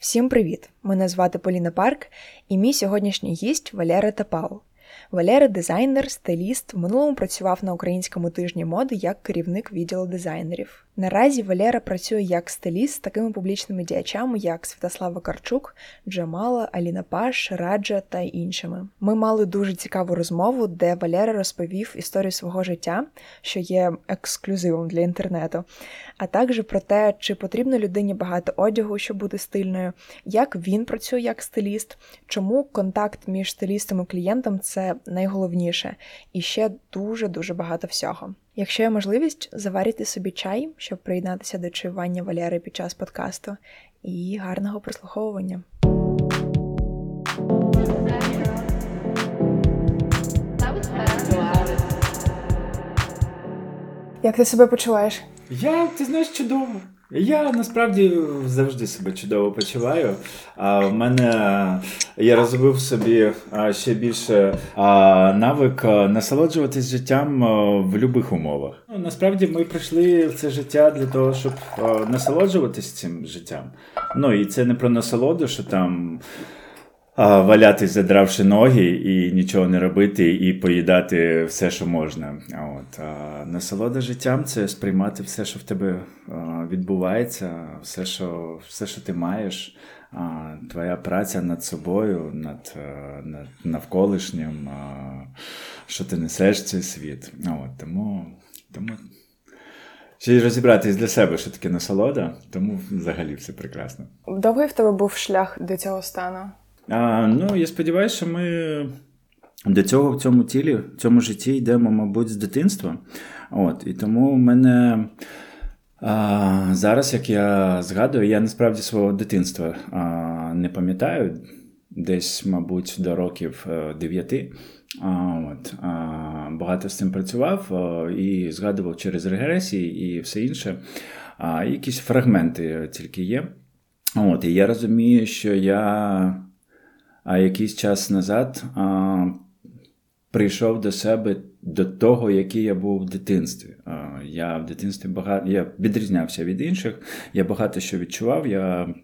Всім привіт! Мене звати Поліна Парк, і мій сьогоднішній гість Валера Тапау. Валера дизайнер, стиліст. В минулому працював на українському тижні моди як керівник відділу дизайнерів. Наразі Валера працює як стиліст з такими публічними діячами, як Святослава Карчук, Джамала, Аліна Паш, Раджа та іншими. Ми мали дуже цікаву розмову, де Валера розповів історію свого життя, що є ексклюзивом для інтернету, а також про те, чи потрібно людині багато одягу, щоб бути стильною, як він працює як стиліст, чому контакт між стилістом і клієнтом це найголовніше, і ще дуже дуже багато всього. Якщо є можливість, заварюйте собі чай, щоб приєднатися до чаювання Валери під час подкасту, і гарного прослуховування. Як ти себе почуваєш? Я, ти знаєш, чудово. Я насправді завжди себе чудово почуваю. А в мене я розвив собі ще більше навик насолоджуватись життям в будь-яких умовах. Ну, Насправді ми прийшли в це життя для того, щоб насолоджуватись цим життям. Ну і це не про насолоду, що там валятись, задравши ноги, і нічого не робити, і поїдати все, що можна. От. А Насолода життям це сприймати все, що в тебе відбувається, все, що все, що ти маєш. Твоя праця над собою, над над навколишнім, що ти несеш цей світ. От, Тому тому ще розібратись для себе, що таке насолода, тому взагалі все прекрасно. Довгий в тебе був шлях до цього стану? А, Ну, я сподіваюся, що ми до цього в цьому тілі, в цьому житті йдемо, мабуть, з дитинства. От, І тому в мене а, зараз, як я згадую, я насправді свого дитинства а, не пам'ятаю, десь, мабуть, до років е, дев'яти. А, от, а, Багато з цим працював а, і згадував через регресії і все інше. А, Якісь фрагменти тільки є. От, І я розумію, що я а якийсь час назад а, прийшов до себе до того, який я був в дитинстві. А, Я в дитинстві багато я відрізнявся від інших, я багато що відчував. Я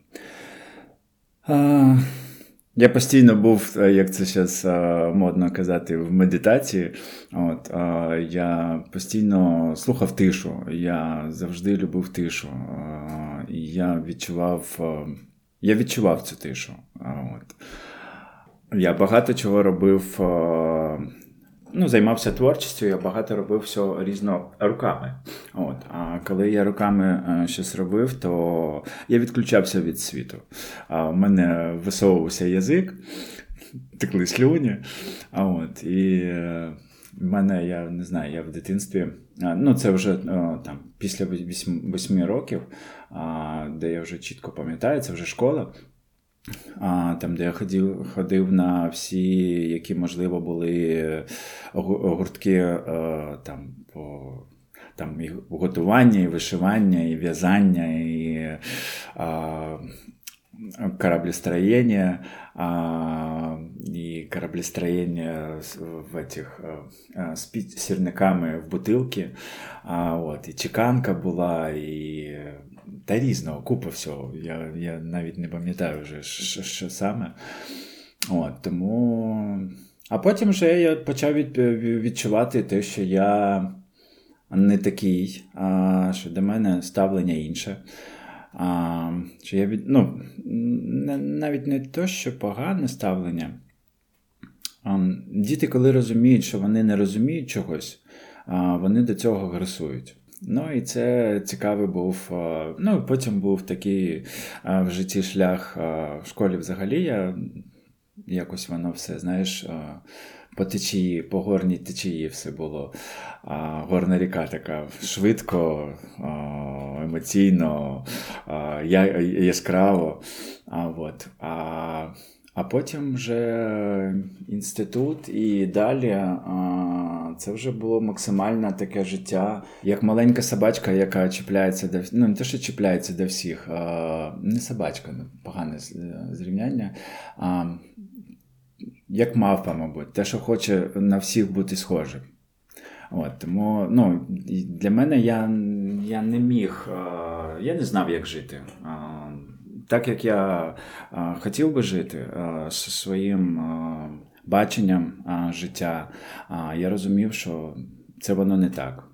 а, я постійно був, як це зараз модно казати, в медитації. От, Я постійно слухав тишу, я завжди любив тишу. І я відчував я відчував цю тишу. От. Я багато чого робив, е, ну, займався творчістю, я багато робив всього різно руками. От. А коли я руками е, щось робив, то я відключався від світу. А в мене висовувався язик, текли слюні. А от, І е, в мене, я не знаю, я в дитинстві, ну це вже там після 8 років, де я вже чітко пам'ятаю, це вже школа. Там, де я ходив ходив на всі, які, можливо, були гуртки е, там, по там, і готування, і вишивання, і в'язання, і а, кораблестроєння, а, і кораблестроєння в этих, з сірниками в бутилки. А, от, І чеканка була, і та різного, купа всього. Я я навіть не пам'ятаю вже, що, що саме. От, тому... А потім вже я почав від, відчувати те, що я не такий, а що до мене ставлення інше. А, що я від... ну, Навіть не то, що погане ставлення. А, Діти, коли розуміють, що вони не розуміють чогось, а, вони до цього агресують. Ну і це цікавий був. Ну потім був такий в житті шлях в школі взагалі. Я якось воно все, знаєш, по течії, по горній течії все було. Горна ріка така швидко, емоційно, яскраво. А, от. А а потім вже інститут, і далі це вже було максимально таке життя, як маленька собачка, яка чіпляється до ну не те, що чіпляється до всіх, а, не собачка, ну, погане зрівняння. А, Як мавпа, мабуть, те, що хоче на всіх бути схожим. От, Тому ну, для мене я я не міг, я не знав, як жити так як я хотів би жити зі своїм баченням життя, я розумів, що це воно не так.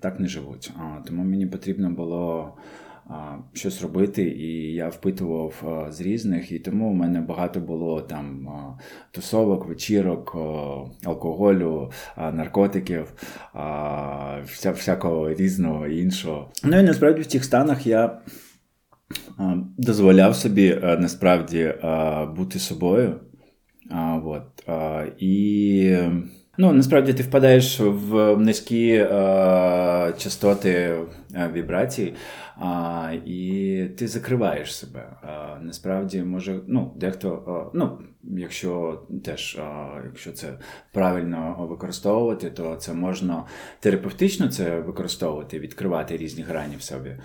Так не живуть. Тому мені потрібно було щось робити, і я впитував з різних, і тому у мене багато було там тусовок, вечірок, алкоголю, наркотиків, всякого різного іншого. Ну і насправді в тих станах я дозволяв собі насправді бути собою. От, І Ну, насправді ти впадаєш в низькі е, частоти е, вібрацій, е, і ти закриваєш себе. Е, насправді, може, ну, дехто, е, ну, якщо теж, е, якщо це правильно використовувати, то це можна терапевтично це використовувати, відкривати різні грані в собі.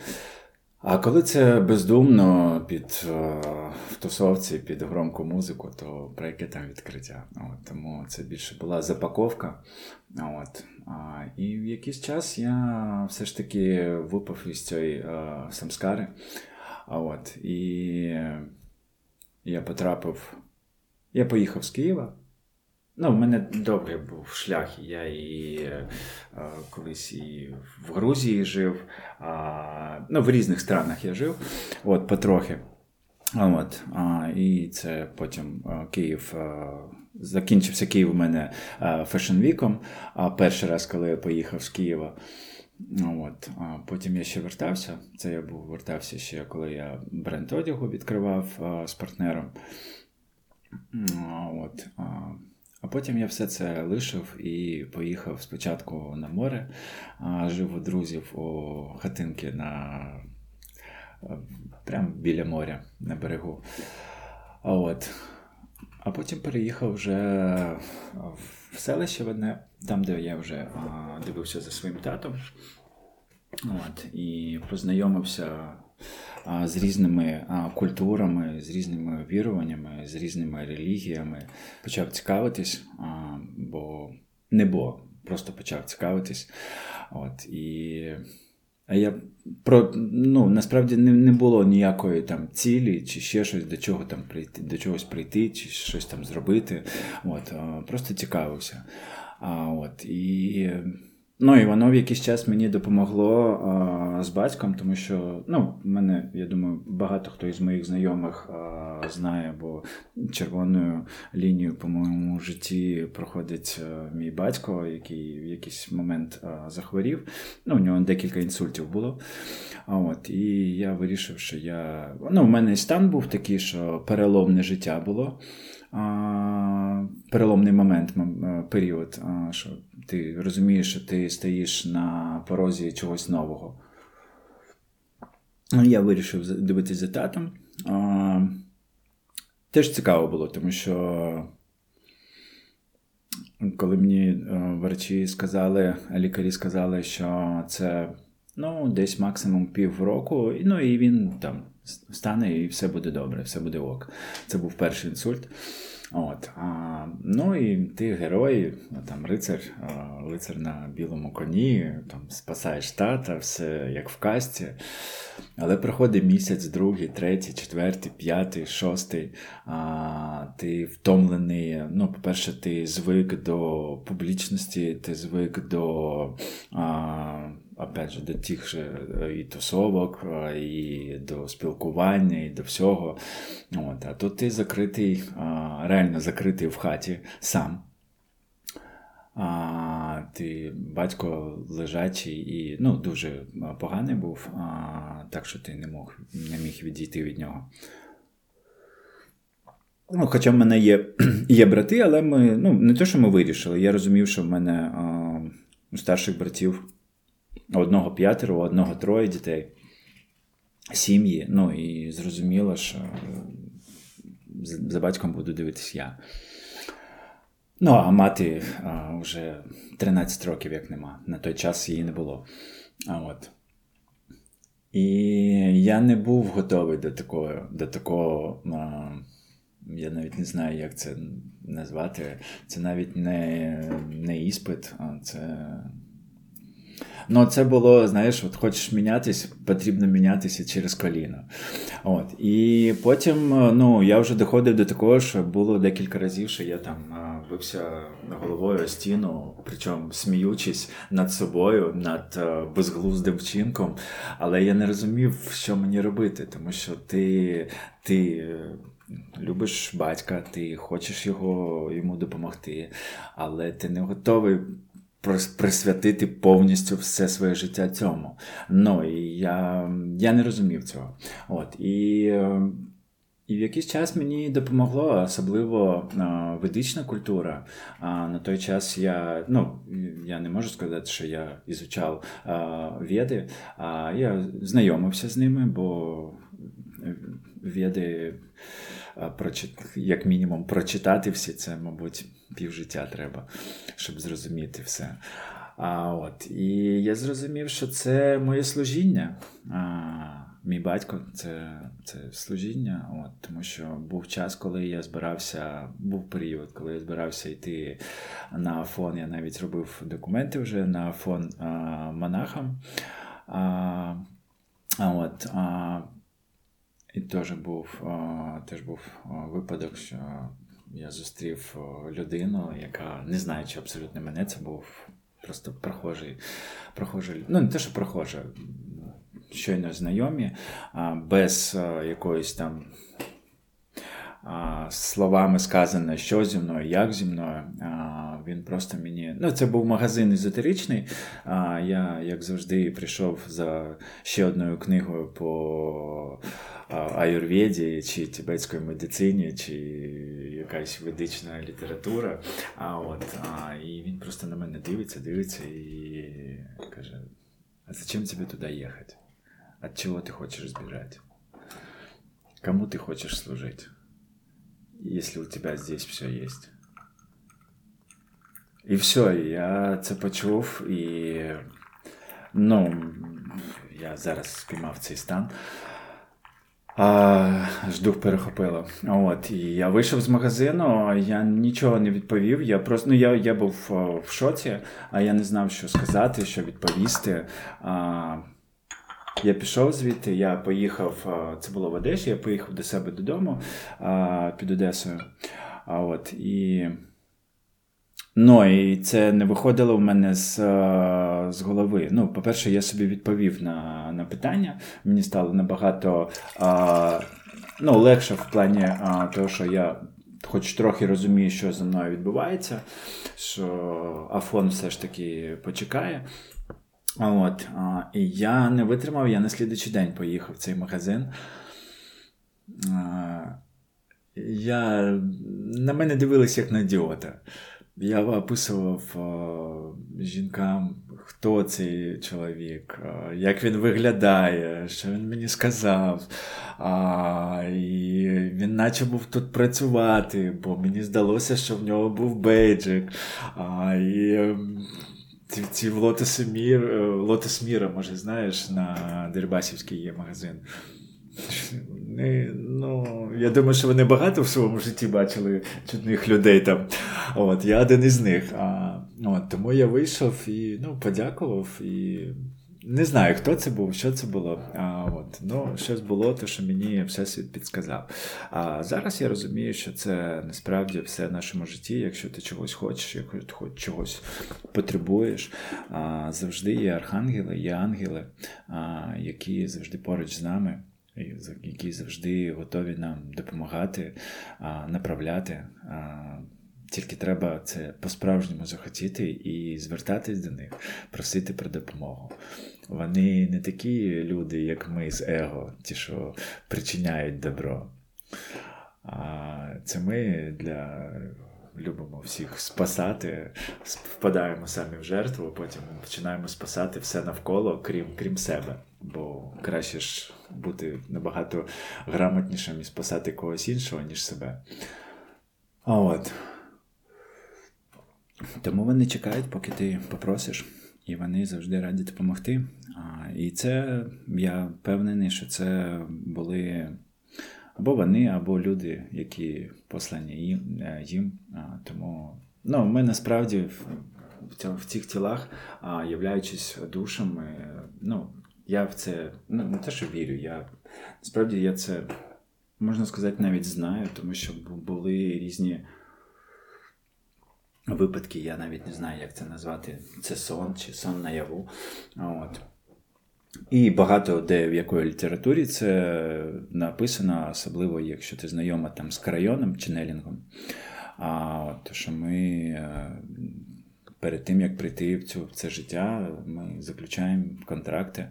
А коли це бездумно під е, в тусовці, під громку музику, то про яке там відкриття? От, Тому це більше була запаковка. От. А, І в якийсь час я все ж таки випав із цієї е, самскари. А, от, І я потрапив, я поїхав з Києва. Ну, в мене добре був шлях. Я і е, колись і в Грузії жив, а, ну, в різних странах я жив, от, потрохи. От, а, І це потім а, Київ. А, закінчився Київ у мене фешн-віком, а перший раз, коли я поїхав з Києва. От, а Потім я ще вертався. Це я був вертався ще, коли я бренд одягу відкривав а, з партнером. От, а, потім я все це лишив і поїхав спочатку на море, жив у друзів у хатинки на прямо біля моря на берегу. А от. А потім переїхав вже в селище в одне, там, де я вже дивився за своїм татом. От, І познайомився з різними культурами, з різними віруваннями, з різними релігіями. Почав цікавитись, бо не бо, просто почав цікавитись. От, і а я про ну насправді не не було ніякої там цілі, чи ще щось до чого там прийти, до чогось прийти, чи щось там зробити. От, Просто цікавився. А, от, І Ну і воно в якийсь час мені допомогло а, з батьком, тому що ну, мене, я думаю, багато хто із моїх знайомих а, знає, бо червоною лінією по моєму житті проходить а, мій батько, який в якийсь момент захворів. Ну, У нього декілька інсультів було. А от, І я вирішив, що я. Ну, У мене стан був такий, що переломне життя було переломний момент, період, що ти розумієш, що ти стоїш на порозі чогось нового. Я вирішив дивитися за татом. Теж цікаво було, тому що коли мені врачі сказали, лікарі сказали, що це ну, десь максимум півроку, ну і він там стане, і все буде добре, все буде ок. Це був перший інсульт. От, а, Ну і ти герой, там рицар, лицар на білому коні, там спасаєш тата, все як в касті. Але проходить місяць, другий, третій, четвертий, п'ятий, шостий. А, Ти втомлений. Ну, по-перше, ти звик до публічності, ти звик до. А, опять же, до тих же е, і тусовок, е, і до спілкування, і до всього. От. А тут ти закритий, реально закритий в хаті сам. А, Ти батько лежачий і ну, дуже поганий був, а, так що ти не мог, не міг відійти від нього. Ну, Хоча в мене є є брати, але ми ну, не те, що ми вирішили. Я розумів, що в мене а, у старших братів одного п'ятеро, одного троє дітей, сім'ї. Ну і зрозуміло, що за батьком буду дивитись я. Ну, а мати а, вже 13 років, як нема. На той час її не було. А от. І я не був готовий до такого. до такого. А, я навіть не знаю, як це назвати. Це навіть не не іспит, а це Ну, це було, знаєш, от хочеш мінятись, потрібно мінятися через коліно. От. І потім ну, я вже доходив до такого, що було декілька разів, що я там бився головою о стіну, причому сміючись над собою, над безглуздим вчинком. Але я не розумів, що мені робити, тому що ти. ти любиш батька, ти хочеш його йому допомогти, але ти не готовий присвятити повністю все своє життя цьому. Ну і я я не розумів цього. От і. І в якийсь час мені допомогло, особливо ведична культура. А на той час я ну, я не можу сказати, що я ізучав веди, а я знайомився з ними, бо веди як мінімум прочитати всі це, мабуть, півжиття треба, щоб зрозуміти все. А от, І я зрозумів, що це моє служіння. А, Мій батько це це служіння, от, тому що був час, коли я збирався, був період, коли я збирався йти на фон. Я навіть робив документи вже на фон а, монахам. А, от, а, і теж був теж був випадок, що я зустрів людину, яка, не знаючи абсолютно мене, це був просто прохожий, прохожий ну не те, що прохожа, щойно знайомі, без якоїсь там. Словами сказано, що зі мною, як зі мною. Він просто мені. Ну, це був магазин езотеричний. Я, як завжди, прийшов за ще одною книгою по аюрведі, чи тибетської медицині, чи якась ведична література. А от, а, І він просто на мене дивиться, дивиться і каже: А зачем тебе туди їхати? От чого ти хочеш збіжати? Кому ти хочеш служити? Если у тебя здесь все есть. І все, я це почув, і ну, я зараз спіймав цей стан. А, Ждух перехопило. От, І я вийшов з магазину, я нічого не відповів. Я просто ну, я, я був в шоці, а я не знав, що сказати, що відповісти. А, Я пішов звідти, я поїхав, це було в Одесі, я поїхав до себе додому а, під Одесою. А, от, і... Ну, і це не виходило в мене з з голови. Ну, по-перше, я собі відповів на на питання. Мені стало набагато а, ну, легше в плані а, того, що я хоч трохи розумію, що зі мною відбувається, що Афон все ж таки почекає. От, І я не витримав, я на слідучий день поїхав в цей магазин. Я, На мене дивилися як на ідіота. Я описував а, жінкам, хто цей чоловік, а, як він виглядає, що він мені сказав. А, І він наче був тут працювати, бо мені здалося, що в нього був бейджик. А, і ці, ці в Лотос е, Міра, може, знаєш, на Дербасівській є магазин. Ну, Я думаю, що вони багато в своєму житті бачили чудних людей там. От, Я один із них. А, от, Тому я вийшов і ну, подякував. і Не знаю, хто це був, що це було. А, от, ну, Щось було, те, що мені Всесвіт підсказав. А зараз я розумію, що це насправді все в нашому житті. Якщо ти чогось хочеш, якщо ти хоч чогось потребуєш, а, завжди є архангели, є ангели, а, які завжди поруч з нами які завжди готові нам допомагати, направляти. Тільки треба це по-справжньому захотіти і звертатись до них, просити про допомогу. Вони не такі люди, як ми з Его, ті, що причиняють добро. А це ми для любимо всіх спасати, впадаємо самі в жертву, потім починаємо спасати все навколо, крім крім себе. Бо краще ж бути набагато грамотнішим і спасати когось іншого, ніж себе. А от. Тому вони чекають, поки ти попросиш, і вони завжди раді допомогти. І це я впевнений, що це були або вони, або люди, які послані їм. Е, їм. Тому ну, ми насправді в цих тілах, являючись душами, ну, я в це ну, не те, що вірю, я насправді я це можна сказати навіть знаю, тому що були різні випадки, я навіть не знаю, як це назвати. Це сон чи сон наяву. От. І багато де в якої літературі це написано, особливо, якщо ти знайома там з Карайоном чи Нелінгом. А от, що ми е, перед тим, як прийти в цю, в це життя, ми заключаємо контракти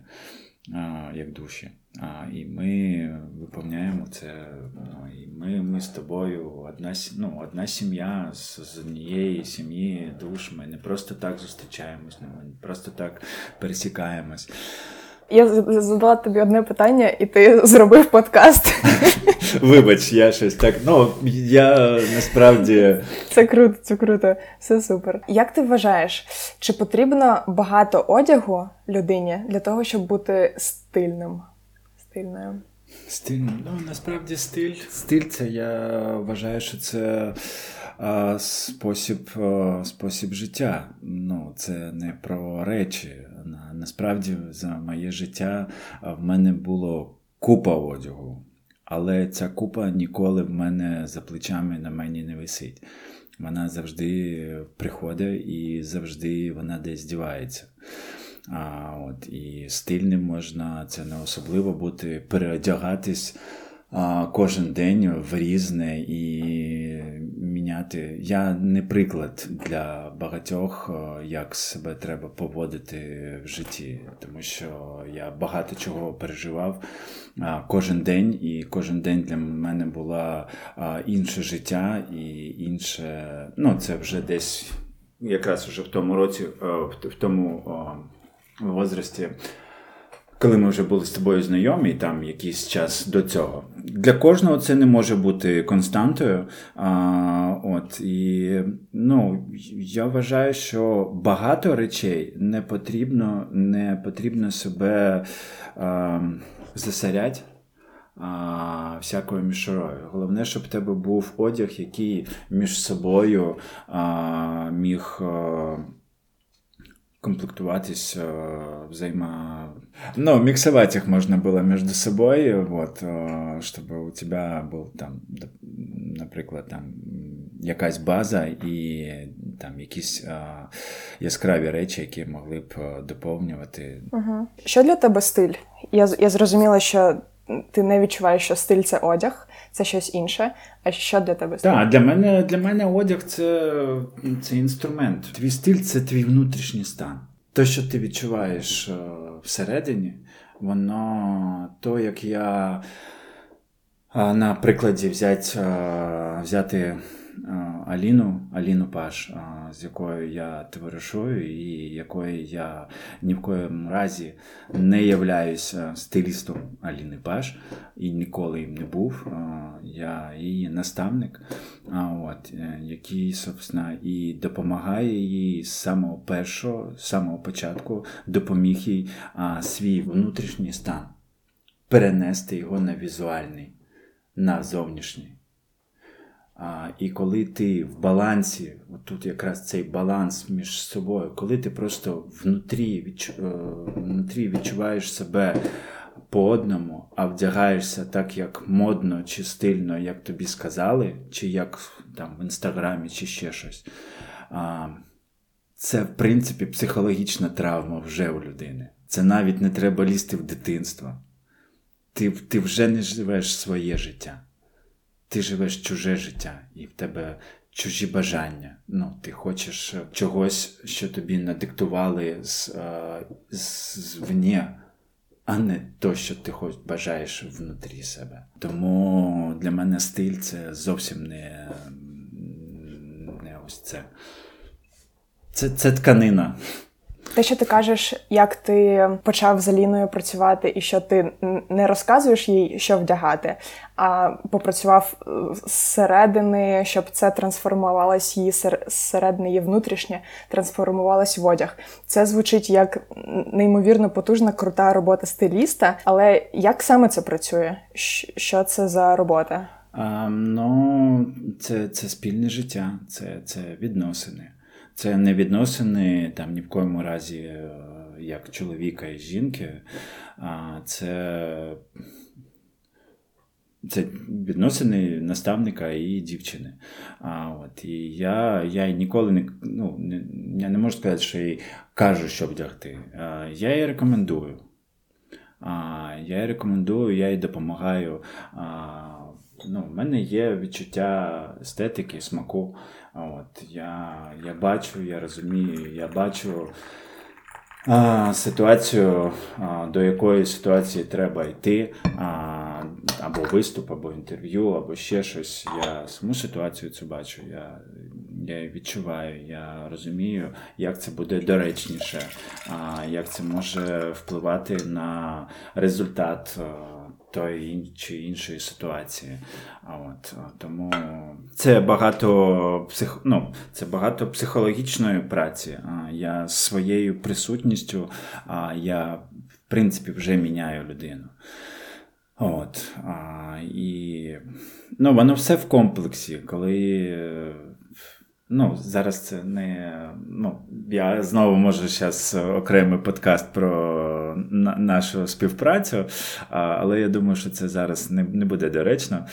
а, як душі. А, І ми виповняємо це. Ну, і Ми ми з тобою одна ну, одна сім'я з, з однієї сім'ї душ. Ми не просто так зустрічаємось, не просто так пересікаємось. Я задала тобі одне питання, і ти зробив подкаст. Вибач, я щось так. Ну я насправді це круто, це круто, все супер. Як ти вважаєш, чи потрібно багато одягу людині для того, щоб бути стильним? Стильною? Стильним? Ну насправді стиль. Стиль це я вважаю, що це а, спосіб, а, спосіб життя. Ну, це не про речі. Насправді, за моє життя в мене було купа одягу, але ця купа ніколи в мене за плечами на мені не висить. Вона завжди приходить і завжди вона десь дівається. А, от, І стильним можна це не особливо бути, переодягатись кожен день в різне і міняти. Я не приклад для багатьох, як себе треба поводити в житті, тому що я багато чого переживав кожен день, і кожен день для мене було інше життя і інше. Ну, це вже десь якраз вже в тому році, в тому возрасті коли ми вже були з тобою знайомі, там якийсь час до цього. Для кожного це не може бути константою. А, от, І ну, я вважаю, що багато речей не потрібно не потрібно себе а, засоряти а, Всякою мішурою. Головне, щоб в тебе був одяг, який між собою а, міг а, комплектуватись взаимо... Ну, миксовать их можно было между собой, вот, чтобы у тебя был там, наприклад, там якась база і там якісь а, яскраві речі, які могли б доповнювати. Угу. Що для тебе стиль? Я я зрозуміла, що ти не відчуваєш, що стиль це одяг, це щось інше. А що для тебе стиль? Так, для мене для мене одяг це, це інструмент. Твій стиль це твій внутрішній стан. Те, що ти відчуваєш е, всередині, воно то, як я на прикладі взяти, е, взяти Аліну, Аліну Паш, з якою я товаришую, і якою я ні в коєму разі не являюся стилістом Аліни Паш і ніколи їм не був. Я її наставник, от, е, який, собственно, і допомагає їй з самого першого, з самого початку допоміг їй свій внутрішній стан, перенести його на візуальний, на зовнішній. А, І коли ти в балансі, от тут якраз цей баланс між собою, коли ти просто внутрі, відчу, е, внутрі відчуваєш себе по одному, а вдягаєшся так, як модно чи стильно, як тобі сказали, чи як там в інстаграмі, чи ще щось. А, Це, в принципі, психологічна травма вже у людини. Це навіть не треба лізти в дитинство. Ти, Ти вже не живеш своє життя ти живеш чуже життя, і в тебе чужі бажання. Ну, Ти хочеш чогось, що тобі надиктували з, е, звні, а не то, що ти хоч бажаєш внутрі себе. Тому для мене стиль це зовсім не, не ось це. Це, Це тканина. Те, що ти кажеш, як ти почав з Аліною працювати, і що ти не розказуєш їй, що вдягати, а попрацював е, зсередини, щоб це трансформувалось її зсередини, її внутрішнє трансформувалось в одяг. Це звучить як неймовірно потужна, крута робота стиліста. Але як саме це працює? Що це за робота? А, Ну, це це спільне життя, це, це відносини. Це не відносини там ні в коєму разі е, як чоловіка і жінки, а це це відносини наставника і дівчини. А, от, І я я ніколи не ну, я не можу сказати, що їй кажу, що вдягти. А, Я їй рекомендую. А, Я їй рекомендую, я їй допомагаю. А, ну, В мене є відчуття естетики, смаку. От, Я я бачу, я розумію, я бачу а, ситуацію, а, до якої ситуації треба йти. А, або виступ, або інтерв'ю, або ще щось. Я саму ситуацію цю бачу. Я я відчуваю, я розумію, як це буде доречніше, а як це може впливати на результат тої чи іншої ситуації. От Тому це багато псих... ну, це багато психологічної праці. Я своєю присутністю я в принципі вже міняю людину. От, а, І ну, воно все в комплексі, коли. Ну, зараз це не. Ну, Я знову можу зараз окремий подкаст про на, нашу співпрацю, а, але я думаю, що це зараз не не буде доречно.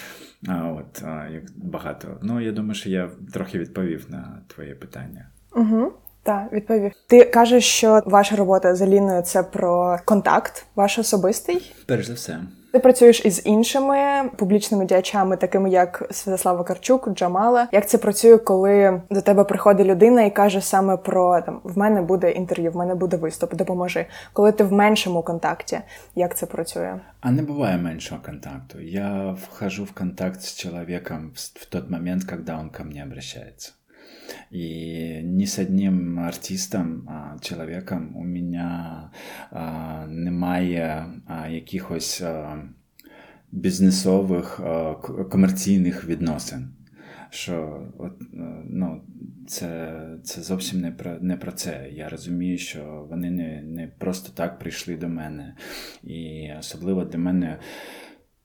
А, от, а, як багато. Ну, я думаю, що я трохи відповів на твоє питання. Угу. Так, відповів. Ти кажеш, що ваша робота з Аліною це про контакт, ваш особистий? Перш за все. Ти працюєш із іншими публічними діячами, такими як Святослава Карчук, Джамала. Як це працює, коли до тебе приходить людина і каже саме про там в мене буде інтерв'ю, в мене буде виступ, допоможи. Коли ти в меншому контакті, як це працює? А не буває меншого контакту. Я вхожу в контакт з чоловіком в той момент, коли він ко мне обращается. И ни с одним артистом, а, чоловіком у мене немає якихось бізнесових комерційних відносин. Що от, ну, це це зовсім не про не про це. Я розумію, що вони не не просто так прийшли до мене. І особливо для мене.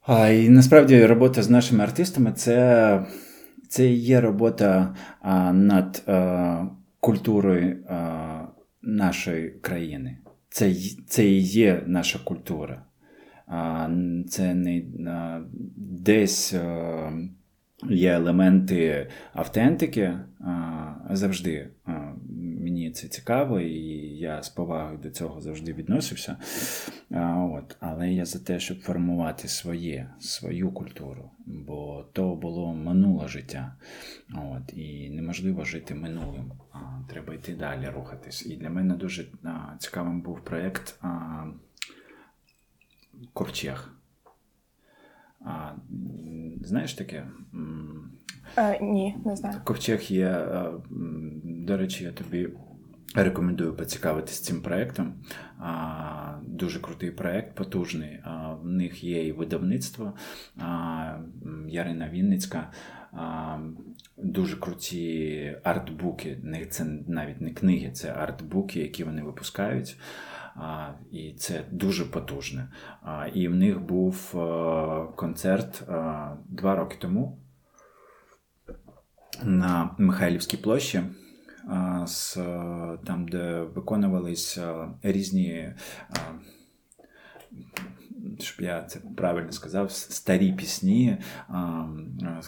А, І насправді робота з нашими артистами це це є робота а, над а, культурою а, нашої країни. Це це і є наша культура. А, Це не а, десь. А, Є елементи автентики завжди. Мені це цікаво, і я з повагою до цього завжди відносився. От. Але я за те, щоб формувати своє, свою культуру, бо то було минуле життя. От. І неможливо жити минулим. Треба йти далі, рухатись. І для мене дуже цікавим був проєкт Ковчег. А, Знаєш таке? Е, Ні, не знаю. Ковчег є, до речі, я тобі рекомендую поцікавитися цим проєктом. Дуже крутий проєкт, потужний. В них є і видавництво Ярина Вінницька. Дуже круті артбуки. Це навіть не книги, це артбуки, які вони випускають. І це дуже потужне. І в них був концерт два роки тому на Михайлівській площі, там, де виконувались різні. Щоб я це правильно сказав, старі пісні,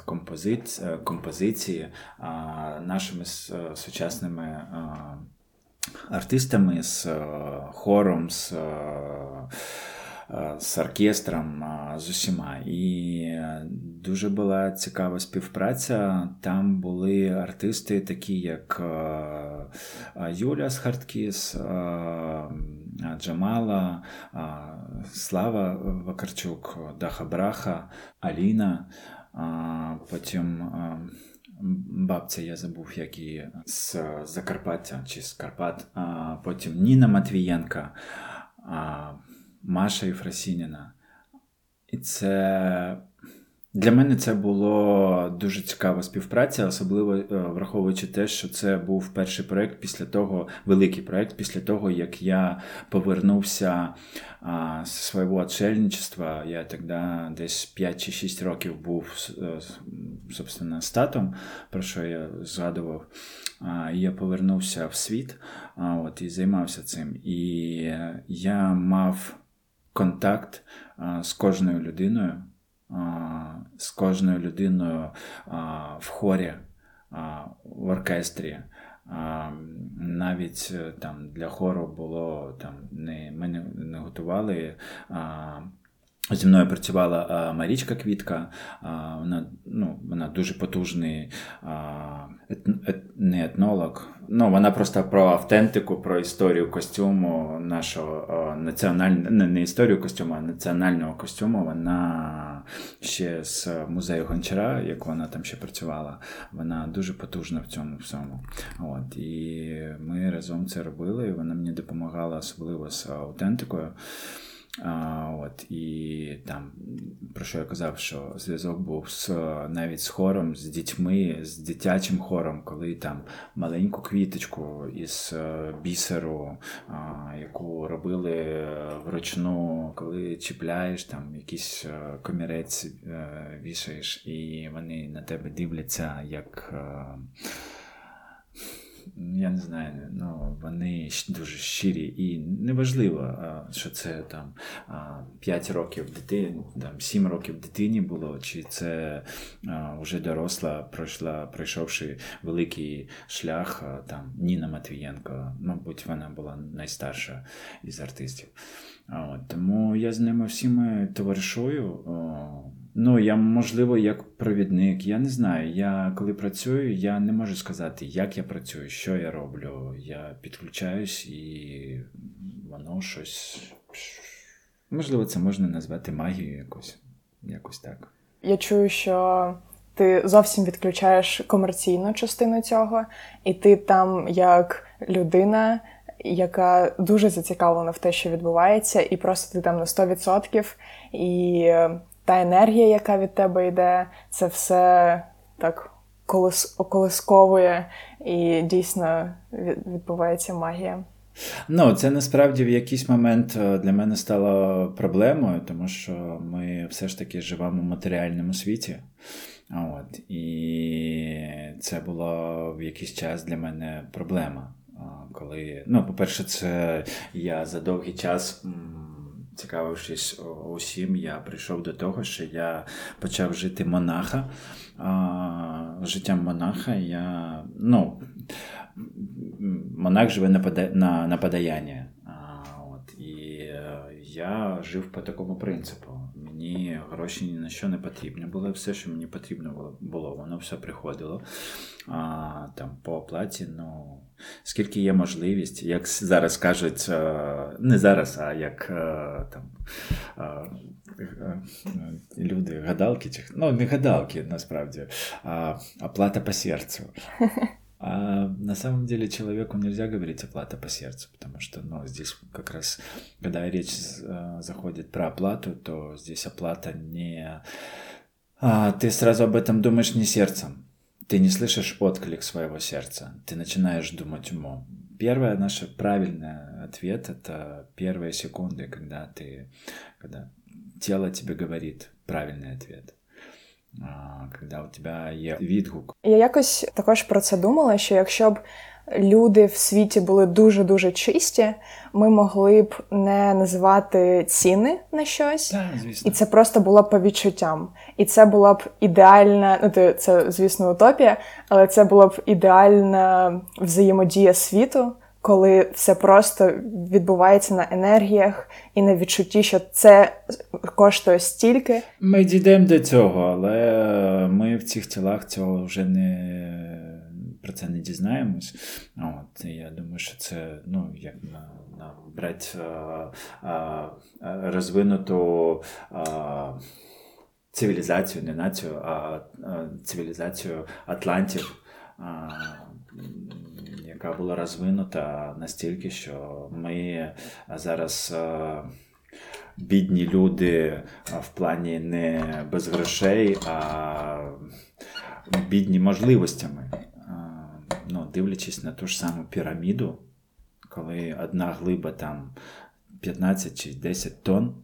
композиції, композиції нашими сучасними артистами, з е, хором, з е, е, з оркестром, з усіма. І дуже була цікава співпраця. Там були артисти, такі як Юля з Хардкіс, Джамала, Слава Вакарчук, Даха Браха, Аліна. Потім бабця, я забув, як її з Закарпаття чи з Карпат, а потім Ніна Матвієнка, Маша Єфросініна. І це для мене це було дуже цікава співпраця, особливо е, враховуючи те, що це був перший проект після того, великий проект після того, як я повернувся з свого отшельничества. Я тоді десь 5 чи 6 років був собственно, з татом, про що я згадував. Я повернувся в світ от, і займався цим. І я мав контакт з кожною людиною, з кожною людиною в хорі, в оркестрі. Навіть е, там для хору було там не ми не, не готували. Зі мною працювала Марічка Квітка, вона ну, вона дуже потужний ет, ет, не етнолог. Ну, Вона просто про автентику, про історію костюму нашого національного, не, не історію костюму, а національного костюму. Вона ще з музею Гончара, як вона там ще працювала, вона дуже потужна в цьому всьому. От, І ми разом це робили. і Вона мені допомагала особливо з автентикою. А, от, І там, про що я казав, що зв'язок був з навіть з хором, з дітьми, з дитячим хором, коли там маленьку квіточку із е, бісеру, а, яку робили вручну, коли чіпляєш, там якийсь е, комірець е, вішаєш, і вони на тебе дивляться як я не знаю, ну, вони дуже щирі. І неважливо, що це там 5 років дитини, там 7 років дитині було, чи це вже доросла, пройшла, пройшовши великий шлях там Ніна Матвієнко. Мабуть, вона була найстарша із артистів. Тому я з ними всіми товаришую. Ну, я, можливо, як провідник, я не знаю. Я коли працюю, я не можу сказати, як я працюю, що я роблю. Я підключаюсь і воно щось. Можливо, це можна назвати магією якось, якось так. Я чую, що ти зовсім відключаєш комерційну частину цього, і ти там як людина. Яка дуже зацікавлена в те, що відбувається, і просто ти там на 100%, і та енергія, яка від тебе йде, це все так колос, околисковує і дійсно відбувається магія. Ну, це насправді в якийсь момент е, для мене стало проблемою, тому що ми все ж таки живемо в матеріальному світі. От, І це було в якийсь час для мене проблема. Коли, ну, по-перше, це я за довгий час цікавившись усім, я прийшов до того, що я почав жити монаха. А, Життям монаха я. ну, Монах живе на на, на подаяння. От, І е, я жив по такому принципу. Мені гроші ні на що не потрібні були. Все, що мені потрібно було, воно все приходило. А, там По оплаті, ну скільки є можливість, як зараз кажуть, е, не зараз, а як е, там е, люди, гадалки, ну не гадалки насправді, а оплата по серцю. А на самом деле человеку нельзя говорить оплата по сердцу, потому что ну, здесь как раз, когда речь заходит про оплату, то здесь оплата не... А, ты сразу об этом думаешь не сердцем, ты не слышишь отклик своего сердца, ты начинаешь думать умом. Первый наш правильный ответ — это первые секунды, когда ты, когда тело тебе говорит правильный ответ. Когда у тебе є відгук. Я якось також про це думала, що якщо б люди в світі були дуже-дуже чисті, ми могли б не називати ціни на щось, так, звісно. і це просто було б по відчуттям. І це була б ідеальна, ну це, звісно, утопія, але це була б ідеальна взаємодія світу. Коли все просто відбувається на енергіях і на відчутті, що це коштує стільки. Ми дійдемо до цього, але ми в цих тілах цього вже не про це не дізнаємось. От, Я думаю, що це ну, як на, на брати а, а, розвинуту а, цивілізацію, не націю, а цивілізацію Атлантів. Яка була розвинута настільки, що ми зараз бідні люди в плані не без грошей, а бідні можливостями. Ну, дивлячись на ту ж саму піраміду, коли одна глиба там 15 чи 10 тонн,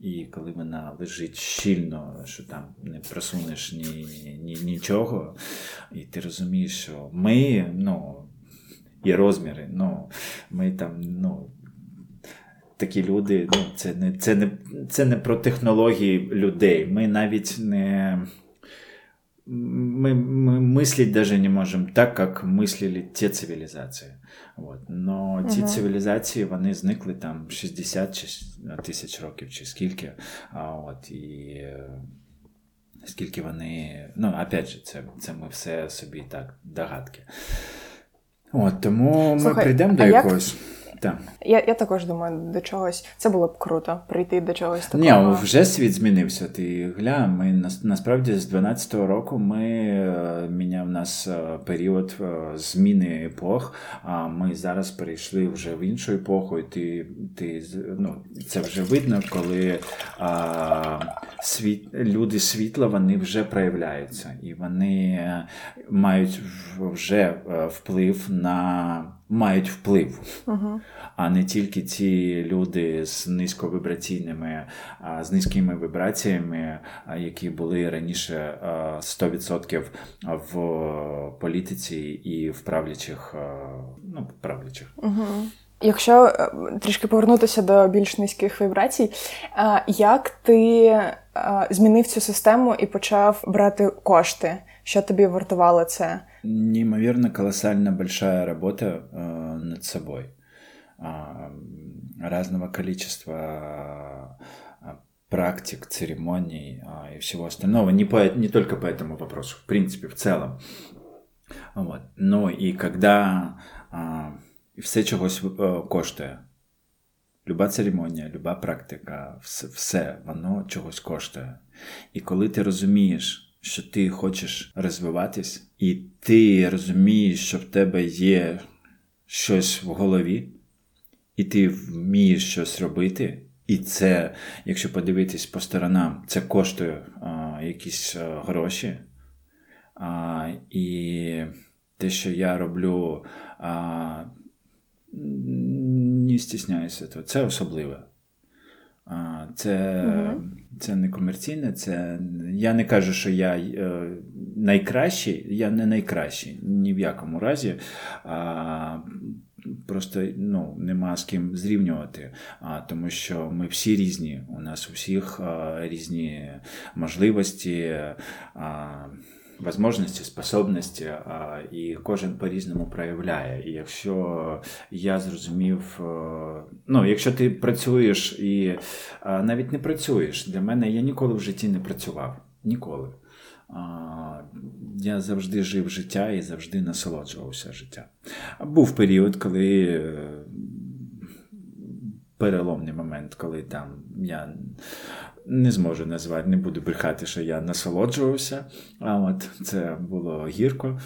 І коли вона лежить щільно, що там не просунеш ні, ні, нічого, і ти розумієш, що ми, ну, і розміри, ну, ми там, ну. Такі люди, ну, це не це не, це не про технології людей. Ми навіть не мы, мы мыслить даже не можем так, як мислили ті цивілізації. От. Но ті угу. цивілізації вони зникли там 60 тисяч років чи скільки. А, от, І скільки вони. Ну, опять же, це це ми все собі так догадки. От, Тому Слухай, ми прийдемо до якогось. Так. Я я також думаю, до чогось це було б круто прийти до чогось такого. Ні, вже світ змінився. Ти гля, ми насправді з 12-го року ми е, міняв нас е, період е, зміни епох. А ми зараз перейшли вже в іншу епоху, і ти ти ну, це вже видно, коли а, світ, люди світла вони вже проявляються, і вони мають вже вплив на мають вплив, uh а не тільки ті люди з низьковібраційними, з низькими вібраціями, які були раніше 100% в політиці і в правлячих, ну, правлячих. uh Якщо е, трішки повернутися до більш низьких вібрацій, як ти змінив цю систему і почав брати кошти? Що тобі вартувало це? Неимоверно колоссально большая работа э, над собой. Э, разного количества практик, церемоний э, и всего остального. Не, по, не только по этому вопросу, в принципе, в целом. Вот. Но и когда э, все чогось э, коштує. Люба церемонія, люба практика, все, все воно чогось коштує. І коли ти розумієш, що ти хочеш розвиватись, і ти розумієш, що в тебе є щось в голові, і ти вмієш щось робити. І це, якщо подивитись по сторонам, це коштує а, якісь а, гроші. А, І те, що я роблю, а, не стісняюся, то це особливе. Це угу. це не комерційне, це я не кажу, що я е, найкращий, я не найкращий ні в якому разі. А, Просто ну, нема з ким зрівнювати, а, тому що ми всі різні. У нас у всіх а, різні можливості. А, возможності, способності, і кожен по-різному проявляє. І якщо я зрозумів, е, ну, якщо ти працюєш і навіть не працюєш, для мене я ніколи в житті не працював. Ніколи. Я завжди жив життя і завжди насолоджувався життя. Був період, коли е, переломний момент, коли там я не зможу назвати, не буду брехати, що я насолоджувався. А от це було гірко.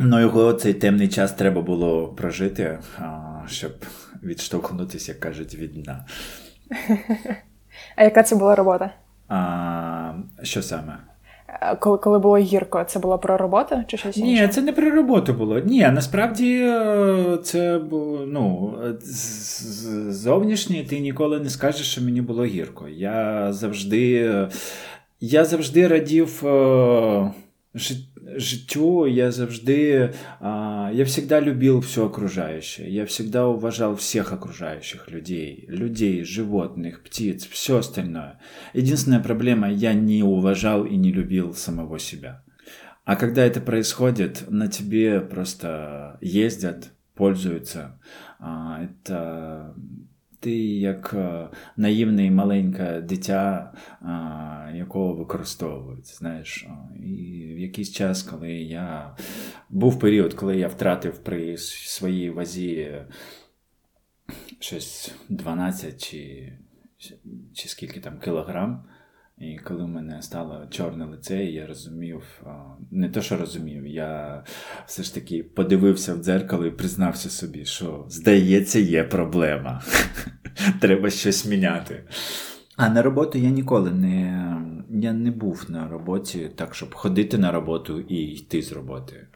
Ну, його цей темний час треба було прожити, щоб відштовхнутися, як кажуть, від дна. А яка це була робота? А, Що саме? Коли коли було гірко, це було про роботу чи щось інше? Ні, це не про роботу було. Ні, насправді е, це ну, зовнішнє ти ніколи не скажеш, що мені було гірко. Я завжди я завжди радів е, життю я завжди, а, я всегда любил все окружающее, я всегда уважал всех окружающих людей, людей, животных, птиц, все остальное. Единственная проблема, я не уважал и не любил самого себя. А когда это происходит, на тебе просто ездят, пользуются. А, это ти як е, наївне маленьке дитя, якого використовують. знаєш. І в якийсь час, коли я був період, коли я втратив при своїй вазі щось 12 чи, чи скільки там кілограм. І коли в мене стало чорне лице, я розумів, не то, що розумів, я все ж таки подивився в дзеркало і признався собі, що здається, є проблема. Треба щось міняти. А на роботу я ніколи не я не був на роботі так, щоб ходити на роботу і йти з роботи.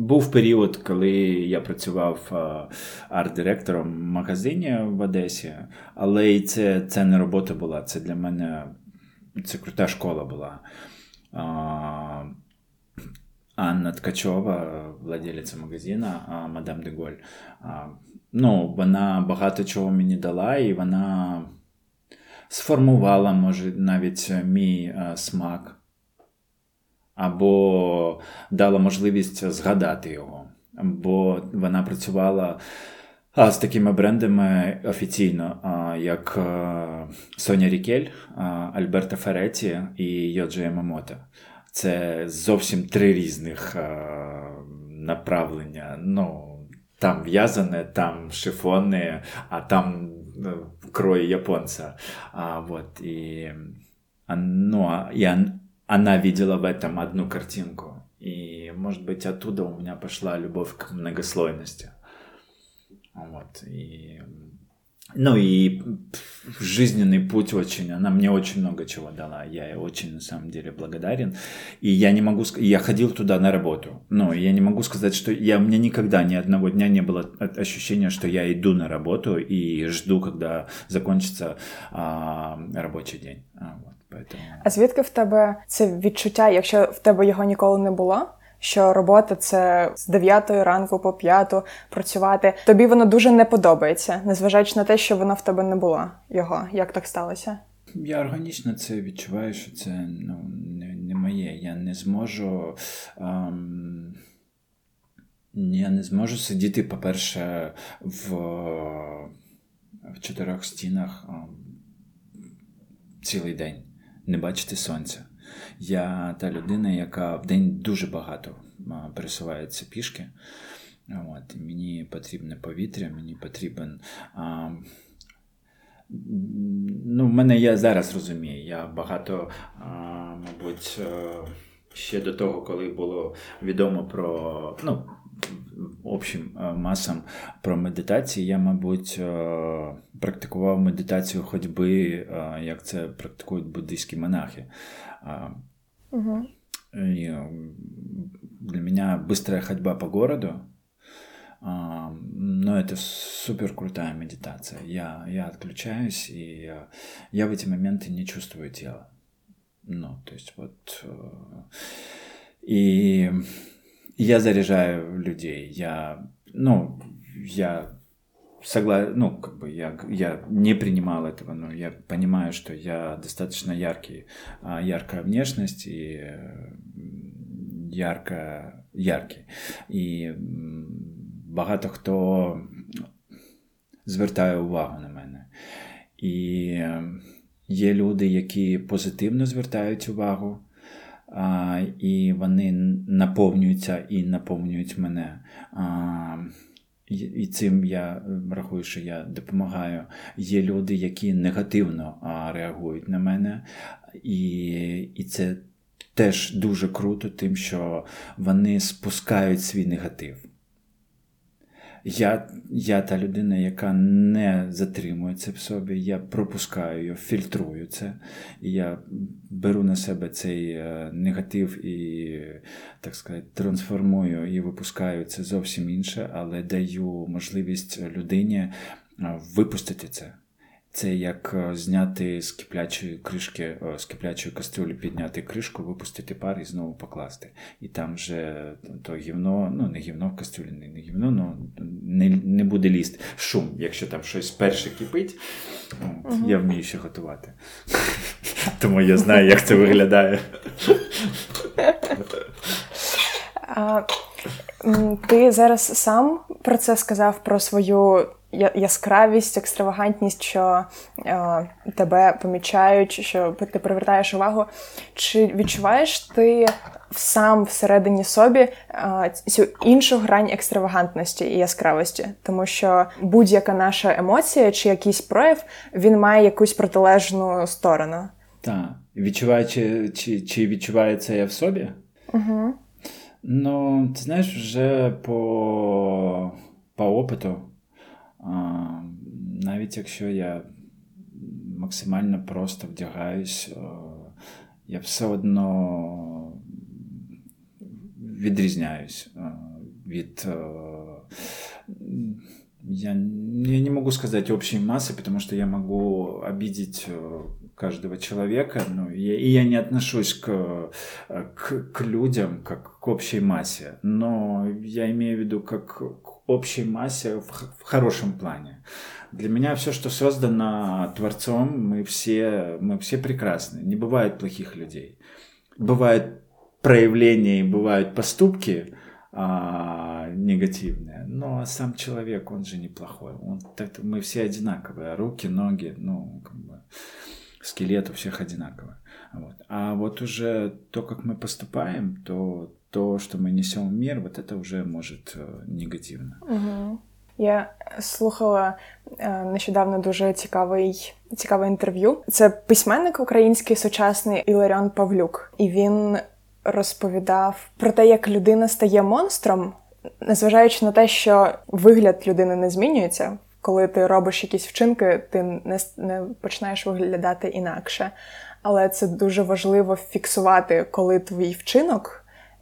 Був період, коли я працював арт-директором в магазині в Одесі, але і це це не робота була. Це для мене це крута школа була. Анна Ткачова, владелиця магазину Мадам де Голь. Ну, вона багато чого мені дала, і вона сформувала, може, навіть мій смак або дала можливість згадати його. Бо вона працювала з такими брендами офіційно, як Соня Рікель, Альберта Фереті і Йоджі Ямамото. Це зовсім три різних направлення. Ну, Там в'язане, там шифони, а там е, крой японця. А, вот, и, ну, и она видела в этом одну картинку. И, может быть, оттуда у меня пошла любовь к многослойности. Вот. И ну и жизненный путь очень, она мне очень много чего дала. Я ей очень на самом деле благодарен. И я не могу сказать, я ходил туда на работу. Но я не могу сказать, что я, у меня никогда ни одного дня не было ощущения, что я иду на работу и жду, когда закончится а, рабочий день. А, поэтому... А звідки в тебе це відчуття, якщо в тебе його ніколи не було? що робота це з 9 ранку по 5 працювати. Тобі воно дуже не подобається, незважаючи на те, що воно в тебе не було його. Як так сталося? Я органічно це відчуваю, що це ну, не, не моє. Я не зможу. Ем... Я не зможу сидіти, по-перше, в в чотирьох стінах ем, цілий день, не бачити сонця. Я та людина, яка в день дуже багато пересувається пішки. От, Мені потрібне повітря, мені потрібен. А, ну, мене я зараз розумію. Я багато, а, мабуть, е, ще до того, коли було відомо про. ну, общим е, масам про медитації, я, мабуть, е, практикував медитацію ходьби, як це практикують буддийські монахи. Угу. И для меня быстрая ходьба по городу, но это супер крутая медитация. Я, я отключаюсь, и я в эти моменты не чувствую тело. Ну, то есть вот... Э, и я заряжаю людей. Я, ну, я согла... ну, как бы я, я не принимал этого, но я понимаю, что я достаточно яркий, яркая внешность и ярко, яркий. І багато хто звертає увагу на мене. І є люди, які позитивно звертають увагу. А, І вони наповнюються і наповнюють мене. А, і цим я е, рахую, що я допомагаю. Є люди, які негативно реагують на мене, і, і це теж дуже круто, тим, що вони спускають свій негатив. Я я та людина, яка не затримує це в собі, я пропускаю його, фільтрую це. І я беру на себе цей е, негатив і, так сказати, трансформую і випускаю це зовсім інше, але даю можливість людині е, випустити це. Це як е, зняти з киплячої кришки, е, з киплячої кастрюлі, підняти кришку, випустити пар і знову покласти. І там вже то гівно, ну не гівно в кастрюлі, не, не гівно, ну не не буде лізти. Шум, якщо там щось перше кипить, от, угу. я вмію ще готувати. Тому я знаю, як це виглядає. Ти зараз сам про це сказав про свою яскравість, екстравагантність, що е, тебе помічають, що ти привертаєш увагу. Чи відчуваєш ти сам всередині собі е, цю іншу грань екстравагантності і яскравості? Тому що будь-яка наша емоція чи якийсь прояв він має якусь протилежну сторону. Так. Відчуваю, чи, чи, чи відчувається я в собі? Угу. Ну, ти знаєш, вже по, по опиту. Навіть якщо я максимально просто вдягаюсь, я все одно відрізняюсь. від я, я не могу сказать общей массы, потому что я могу обидеть э, каждого человека, ну, я, и я не отношусь к, к, к людям как к общей массе, но я имею в виду как к общей массе в, в хорошем плане. Для меня все, что создано Творцом, мы все, мы все прекрасны. Не бывает плохих людей. Бывают проявления, бывают поступки, а, негативные. Но сам человек, он же неплохой. Он, так, мы все одинаковые. Руки, ноги, ну, как бы, скелет у всех одинаковый. Вот. А вот уже то, как мы поступаем, то то, что мы несем в мир, вот это уже может э, негативно. Угу. Я слухала е, нещодавно дуже цікавий цікаве інтерв'ю. Це письменник український сучасний Іларіон Павлюк, і він розповідав про те, як людина стає монстром, незважаючи на те, що вигляд людини не змінюється. Коли ти робиш якісь вчинки, ти не, не починаєш виглядати інакше. Але це дуже важливо фіксувати, коли твій вчинок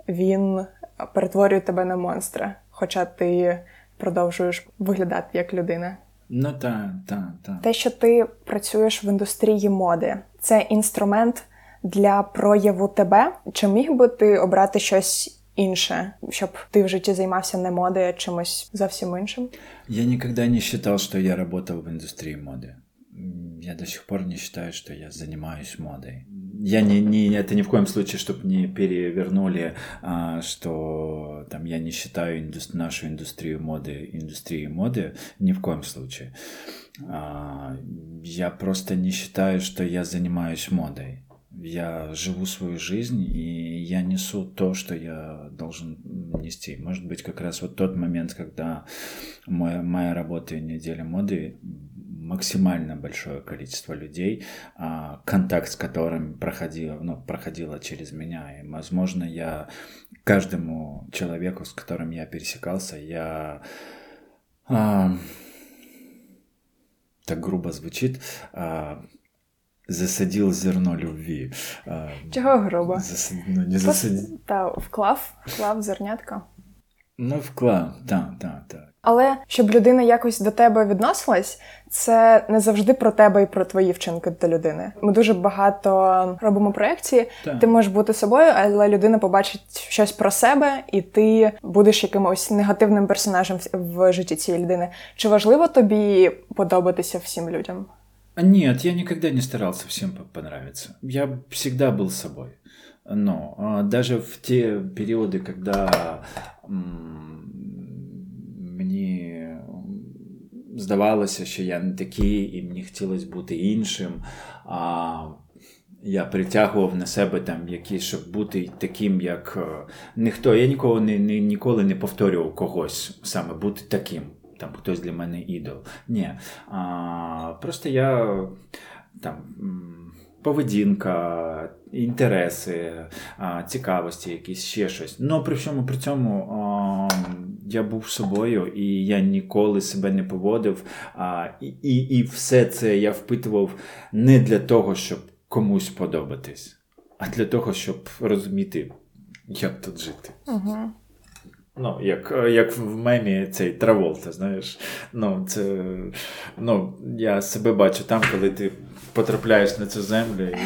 він перетворює тебе на монстра, хоча ти продовжуєш виглядати як людина. Ну так, так, так. Те, що ти працюєш в індустрії моди, це інструмент для прояву тебе? Чи міг би ти обрати щось інше, щоб ти в житті займався не модою, а чимось зовсім іншим? Я никогда не считал, что я работал в индустрии моды. Я до сих пор не считаю, что я занимаюсь модой. Я не, не это ни в коем случае, чтобы не перевернули, а, что там я не считаю инду, нашу индустрию моды индустрией моды, ни в коем случае. А, я просто не считаю, что я занимаюсь модой я живу свою жизнь, и я несу то, что я должен нести. Может быть, как раз вот тот момент, когда моя, моя работа и неделя моды максимально большое количество людей, а, контакт с которыми проходило, ну, проходило через меня. И, возможно, я каждому человеку, с которым я пересекался, я а, так грубо звучит, а, засадил зерно любви. Чого грубо? Зас... Ну, не засадил. Та вклав, вклав зернятко. Ну, вклав, так, так, так. Але щоб людина якось до тебе відносилась, це не завжди про тебе і про твої вчинки до людини. Ми дуже багато робимо проекції. Так. Ти можеш бути собою, але людина побачить щось про себе, і ти будеш якимось негативним персонажем в житті цієї людини. Чи важливо тобі подобатися всім людям? Нет, я никогда не старался всем понравиться. Я всегда был собой. Но даже в те периоды, когда здавалося, що я не такий, і мені хотілося бути іншим. А я притягував на себе там якісь, щоб бути таким, як ніхто. Я ніколи не, не, ніколи не повторював когось саме бути таким там хтось для мене ідол. Ні. А, Просто я там. Поведінка, інтереси, цікавості, якісь ще щось. Ну при всьому при цьому я був собою, і я ніколи себе не поводив. І, і, І все це я впитував не для того, щоб комусь подобатись, а для того, щоб розуміти, як тут жити. Угу. Ну, як як в мемі цей Траволта, знаєш. Ну, це, ну, Я себе бачу там, коли ти потрапляєш на цю землю і.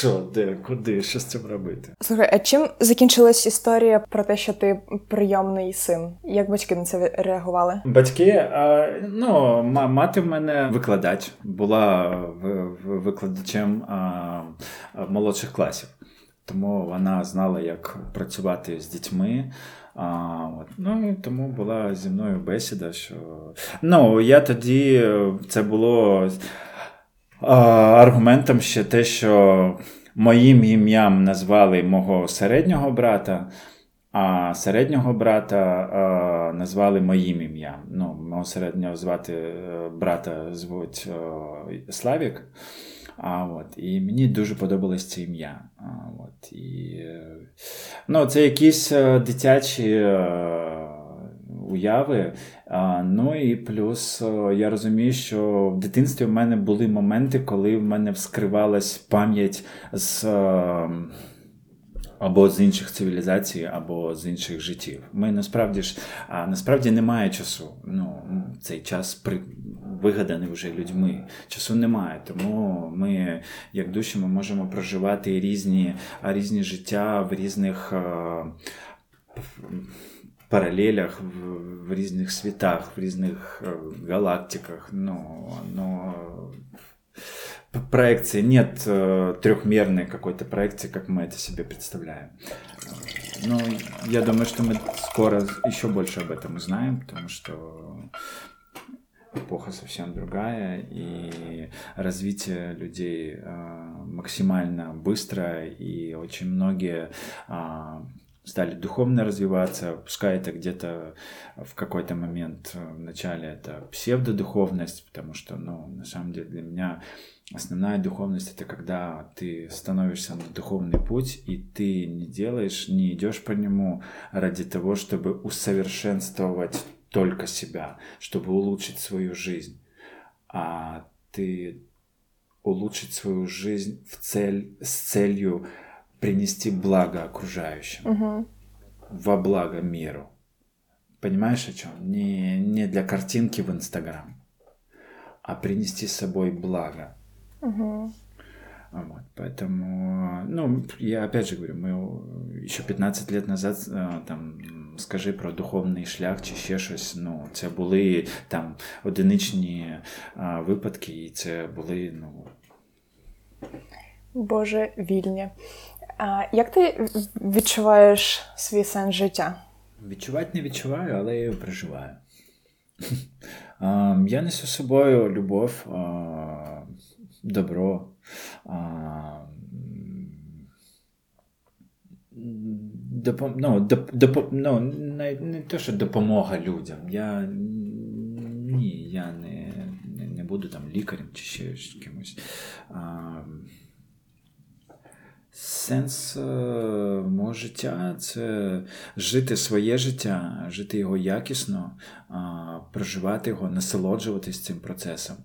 Що, де, куди, що з цим робити? Слухай, а чим закінчилась історія про те, що ти прийомний син? Як батьки на це реагували? Батьки, а, ну, мати в мене викладач, була викладачем а, молодших класів тому вона знала, як працювати з дітьми. А, от. Ну і тому була зі мною бесіда, що ну, я тоді це було аргументом ще те, що моїм ім'ям назвали мого середнього брата. А середнього брата назвали моїм ім'ям. Ну, Мого середнього звати е, брата звуть е, Славік. А, от, І мені дуже подобалось це ім'я. А, от, і, ну, Це якісь е, дитячі е, уяви. Ну і плюс е, я розумію, що в дитинстві в мене були моменти, коли в мене вскривалась пам'ять з або з інших цивілізацій, або з інших життів. Ми насправді ж насправді немає часу. Ну, Цей час при... вигаданий вже людьми. Часу немає. Тому ми, як душі, ми можемо проживати різні різні життя в різних. Паралелях в, в різних світах, в різних галактиках. Ну, ну, проекции, нет э, трехмерной какой-то проекции, как мы это себе представляем. Но я думаю, что мы скоро еще больше об этом узнаем, потому что эпоха совсем другая, и развитие людей э, максимально быстро, и очень многие э, стали духовно развиваться, пускай это где-то в какой-то момент в начале это псевдодуховность, потому что, ну, на самом деле для меня Основная духовность это когда ты становишься на духовный путь, и ты не делаешь, не идешь по нему ради того, чтобы усовершенствовать только себя, чтобы улучшить свою жизнь, а ты улучшить свою жизнь в цель, с целью принести благо окружающим, угу. во благо миру. Понимаешь о чем? Не, не для картинки в Инстаграм, а принести с собой благо. Угу. Вот, поэтому, ну, я опять же говорю, мы еще 15 лет назад э, там скажи про духовний шлях чи ще щось. Ну, це були там одиничні а, випадки, і це були, ну. Боже вільні. А Як ти відчуваєш свій сенс життя? Відчувати не відчуваю, але я його проживаю. Я несу собою любов добро. Допом... ну, доп... Ну, не, не те, що допомога людям. Я ні, я не не, буду там лікарем чи ще кимось. Сенс е, мого життя це жити своє життя, жити його якісно, проживати його, насолоджуватись цим процесом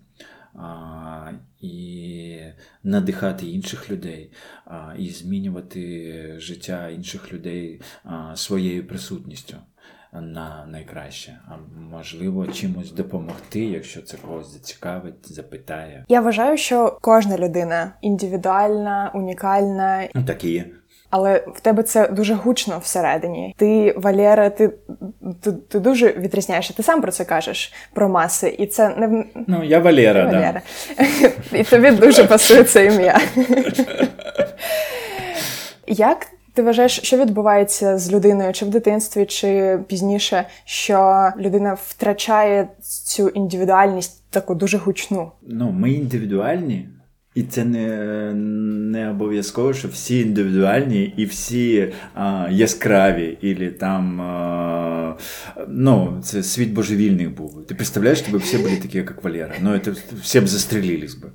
і надихати інших людей, і змінювати життя інших людей своєю присутністю. На найкраще, а можливо, чимось допомогти, якщо це когось зацікавить, запитає. Я вважаю, що кожна людина індивідуальна, унікальна. Ну, так і є. Але в тебе це дуже гучно всередині. Ти, Валера, ти ти, ти дуже відрізняєшся. Ти сам про це кажеш про маси, і це не Ну, я Валера, да. Валера. І тобі дуже пасує це ім'я. Як ти вважаєш, що відбувається з людиною, чи в дитинстві, чи пізніше, що людина втрачає цю індивідуальність таку дуже гучну? Ну, ми індивідуальні. І це не не обов'язково, що всі індивідуальні і всі а, яскраві, і там а, ну, це світ божевільних був. Ти представляєш, щоб всі були такі, як Валера. Ну, це всі б застрілились би.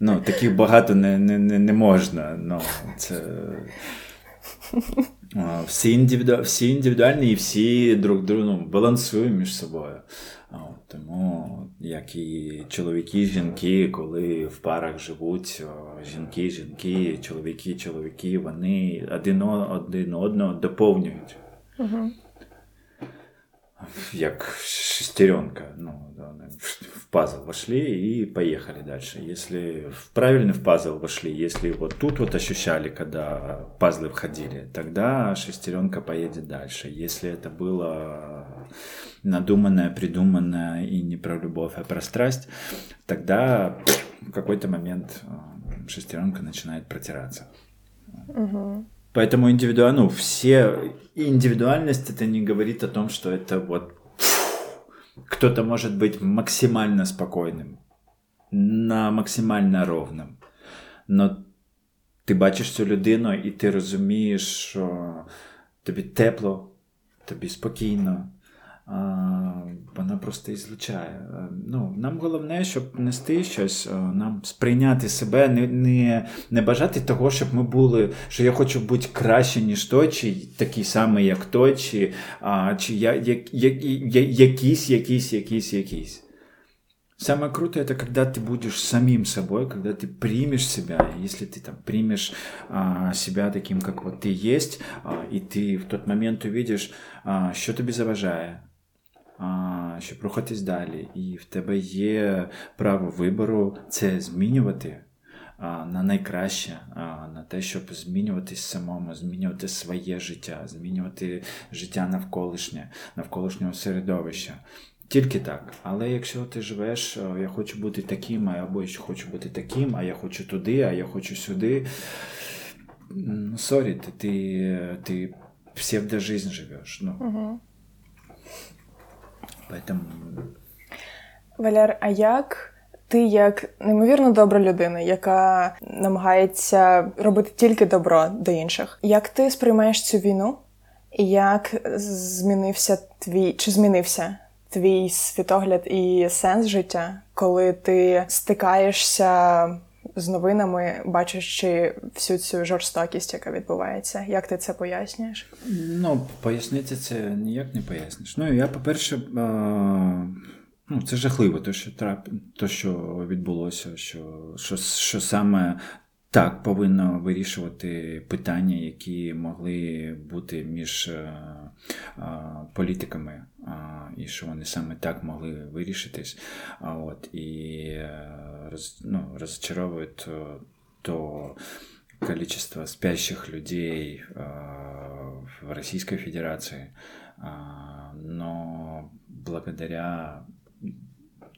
Ну, Таких багато не не, не, не можна. Ну, це... Всі індивіду... всі індивідуальні і всі друг другу ну, балансують між собою. Тому як і чоловіки, жінки, коли в парах живуть, жінки, жінки, чоловіки, чоловіки, вони один один одного доповнюють. Угу. Як шестеренка. Ну, в пазл вошли и поехали дальше. Если в правильный в пазл вошли, если вот тут вот ощущали, когда пазлы входили, тогда шестеренка поедет дальше. Если это было надуманное, придуманное и не про любовь, а про страсть, тогда в какой-то момент э, шестеренка начинает протираться. Угу. Поэтому индивидуально, ну, все индивидуальность это не говорит о том, что это вот кто-то может быть максимально спокойным, на максимально ровним. Но ти бачиш цю людину, і ти розумієш, що тобі тепло, тобі спокійно, вона просто ізлучає. Ну, Нам головне, щоб нести щось, нам сприйняти себе, не не, не бажати того, щоб ми були, що я хочу бути краще, ніж той, чи такий самий, як той, чи, а, чи я, як, як, якийсь, якийсь, якийсь, якийсь. Самое крутое это когда ты будешь самим собой, когда ты примешь себя. Если ты там примешь а, себя таким, как вот ты есть, а, и ты в тот момент увидишь, а, що тобі заважає, а, щоб рухатись далі, і в тебе є право вибору це змінювати. На найкраще, на те, щоб змінюватись самому, змінювати своє життя, змінювати життя навколишнє, навколишнього середовища. Тільки так. Але якщо ти живеш, я хочу бути таким, або я хочу бути таким, а я хочу туди, а я хочу сюди. Ну, сорі, ти ти, ти псевдожизнь живеш. Ну. Угу. Поэтому... Валер, а як ти як неймовірно добра людина, яка намагається робити тільки добро до інших, як ти сприймаєш цю війну? Як змінився твій чи змінився твій світогляд і сенс життя, коли ти стикаєшся з новинами, бачачи всю цю жорстокість, яка відбувається? Як ти це пояснюєш? Ну, пояснити це ніяк не поясниш. Ну, я, по-перше, ну, це жахливо, то, що трап... то, що відбулося, що, що, що саме так, повинно вирішувати питання, які могли бути між а, е, політиками, і що вони саме так могли вирішитись. А от, І е, роз, ну, розчаровують то количество спящих людей в Российской Федерации, но благодаря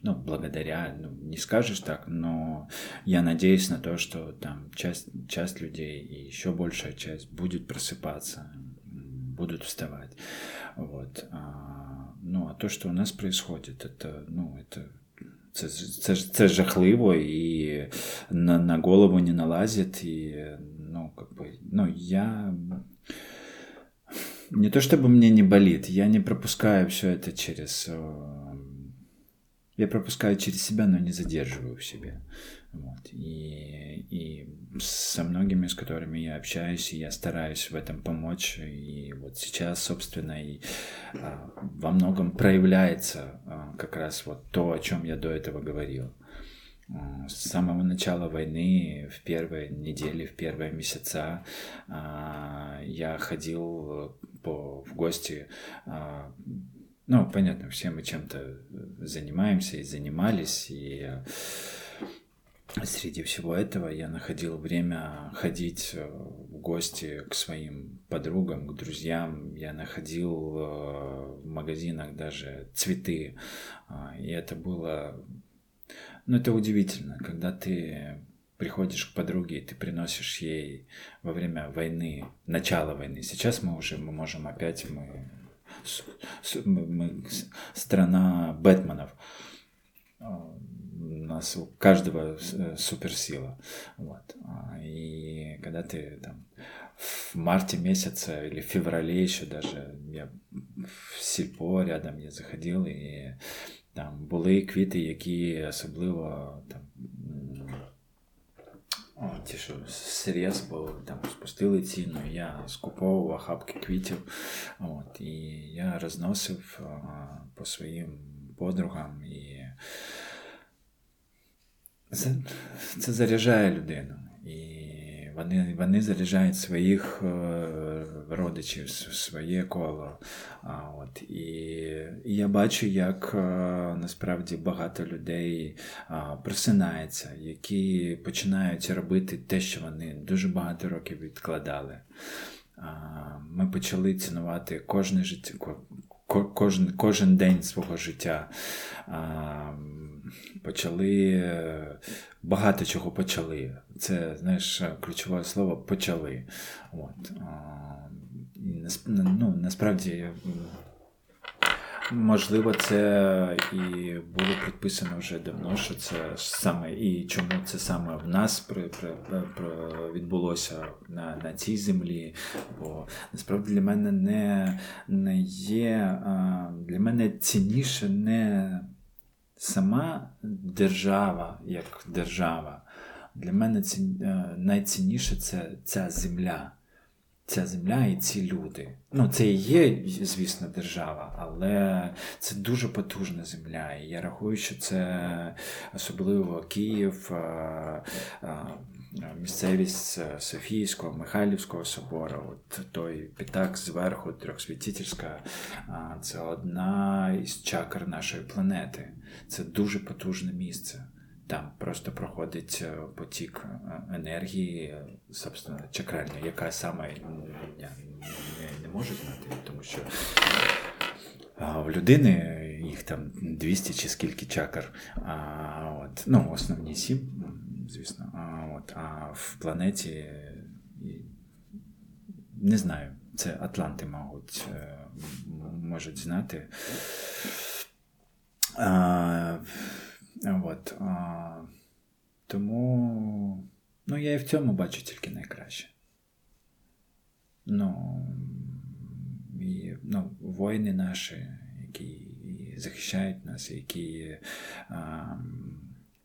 ну, благодаря, ну, не скажешь так, но я надеюсь на то, что там часть, часть людей и еще большая часть будет просыпаться, будут вставать. Вот. ну, а то, что у нас происходит, это, ну, это це це, це жахливо і на на голову не налазить. І, ну, как бы, ну, я... Не то чтобы мне не болит, я не пропускаю все это через я пропускаю через себя, но не задерживаю в себе. Вот. И, и со многими, с которыми я общаюсь, и я стараюсь в этом помочь. И вот сейчас, собственно, и а, во многом проявляется а, как раз вот то, о чем я до этого говорил. А, с самого начала войны, в первые недели, в первые месяца я ходил по, в гости ну, понятно, все мы чем-то э, занимаемся и занимались, и э, среди всего этого я находил время ходить э, в гости к своим подругам, к друзьям. Я находил в магазинах даже цветы. А, и это было... Ну, это удивительно, когда ты приходишь к подруге, и ты приносишь ей во время войны, начала войны. Сейчас мы уже, мы можем опять, мы мы страна Бэтменов. У нас у каждого э, суперсила. Вот. И когда ты там в марте месяце или в феврале еще даже я в сільпо рядом я заходил і там були квіти, які особливо там ті, що серйоз, бо там спустили ціну, я скуповував охапки квітів. От, І я розносив а, по своїм подругам. І це, це заряджає людину. І вони вони заряджають своїх е, родичів, своє коло. От, І і я бачу, як е, насправді багато людей просинається, які починають робити те, що вони дуже багато років відкладали. Ми почали цінувати кожне життя, кожен кожен день свого життя. Почали багато чого почали. Це, знаєш, ключове слово почали. От. Ну, Насправді Можливо, це і було підписано вже давно, що це саме і чому це саме в нас при, при, при відбулося на на цій землі. Бо насправді для мене не не є для мене цінніше не сама держава як держава. Для мене ці, е, найцінніше це ця земля. Ця земля і ці люди. Ну, це і є, звісно, держава, але це дуже потужна земля. І я рахую, що це особливо Київ, місцевість Софійського, Михайлівського собору, от той пітак зверху, трьохсвятительська, це одна із чакр нашої планети. Це дуже потужне місце. Там просто проходить е, потік е, енергії, собственно, чакральної, яка саме я не, не можу знати, тому що в людини їх там 200 чи скільки чакр. А, от, Ну, основні сім, звісно. А, от, а в планеті не знаю, це Атланти, мабуть, е, можуть знати. А, От, а, Тому ну, я і в цьому бачу тільки найкраще. Ну, і, ну, воїни наші, які захищають нас, які а,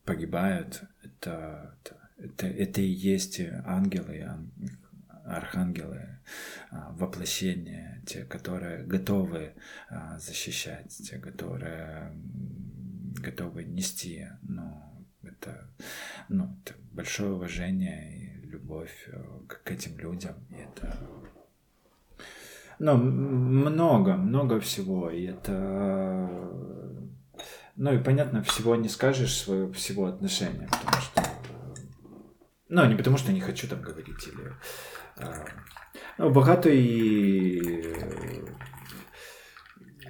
погибають, это, это, это и есть ангелы, архангелы, воплощения, те, которые готовы защищать, те, которые готовы нести. Ну, это, ну, это большое уважение и любовь э, к, этим людям. И это ну, много, много всего. И это... Ну и понятно, всего не скажешь, свое, всего отношения, потому что... Ну, не потому что не хочу там говорить, или... Ну, багато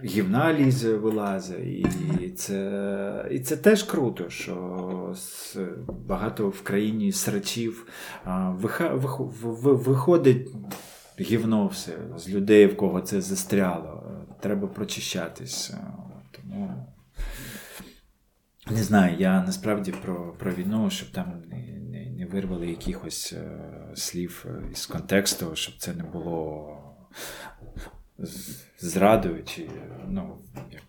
гівна вилазить, і це і це теж круто, що багато в країні срачів виходить гівно все з людей, в кого це застряло. Треба прочищатись. Тому не знаю, я насправді про про війну, щоб там не не, не вирвали якихось слів із контексту, щоб це не було зрадою, чи ну, як.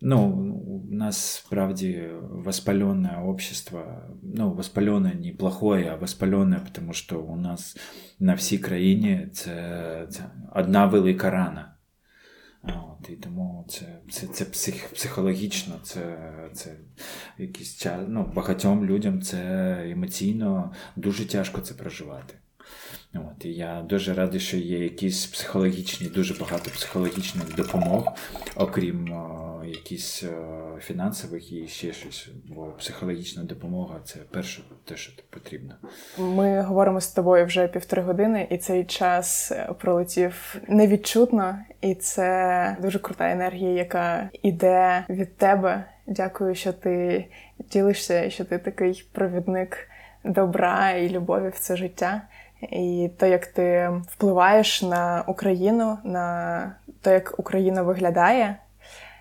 Ну, у нас справді воспаленное общество, ну, воспаленное не плохое, а воспаленное, потому что у нас на всій країні це, це одна велика рана. От, І тому це це, це псих, психологічно, це це якийсь час. Ну, багатьом людям це емоційно дуже тяжко це проживати. От, І я дуже радий, що є якісь психологічні, дуже багато психологічних допомог, окрім о, якісь о, фінансових і ще щось. Бо психологічна допомога це перше те, що потрібно. Ми говоримо з тобою вже півтори години, і цей час пролетів невідчутно, і це дуже крута енергія, яка іде від тебе. Дякую, що ти ділишся, що ти такий провідник добра і любові в це життя і те, як ти впливаєш на Україну, на те, як Україна виглядає,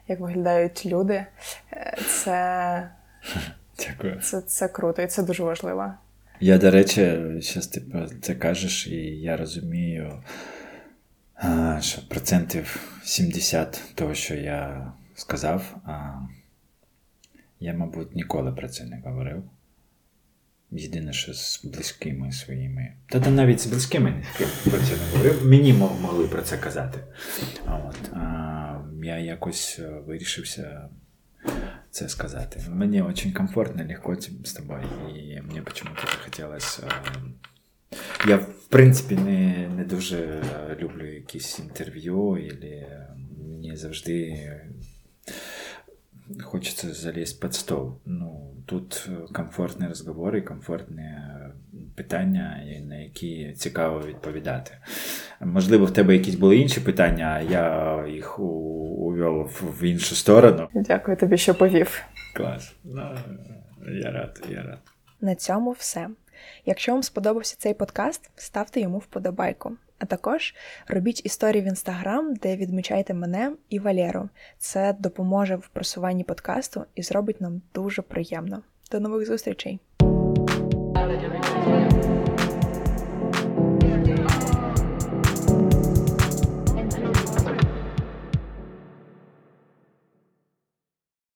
як виглядають люди, це Дякую. Це, це круто і це дуже важливо. Я, до речі, зараз ти це кажеш, і я розумію, що процентів 70 того, що я сказав, я, мабуть, ніколи про це не говорив. Єдине, що з близькими своїми. Та там навіть з близькими про це не говорив. Мені могли про це казати. От. А, Я якось е, вирішився це сказати. Мені дуже комфортно, легко з тобою. І мені почему-то захотілося. Е, я, в принципі, не не дуже люблю якісь інтерв'ю, і мені завжди хочется залезть під стол. Ну, Тут комфортні розговори, комфортні питання, на які цікаво відповідати. Можливо, в тебе якісь були інші питання, а я їх увів в іншу сторону. Дякую тобі, що повів. Клас. Ну, Я рад, я рад. На цьому все. Якщо вам сподобався цей подкаст, ставте йому вподобайку. А також робіть історії в інстаграм, де відмічайте мене і Валеру. Це допоможе в просуванні подкасту і зробить нам дуже приємно. До нових зустрічей!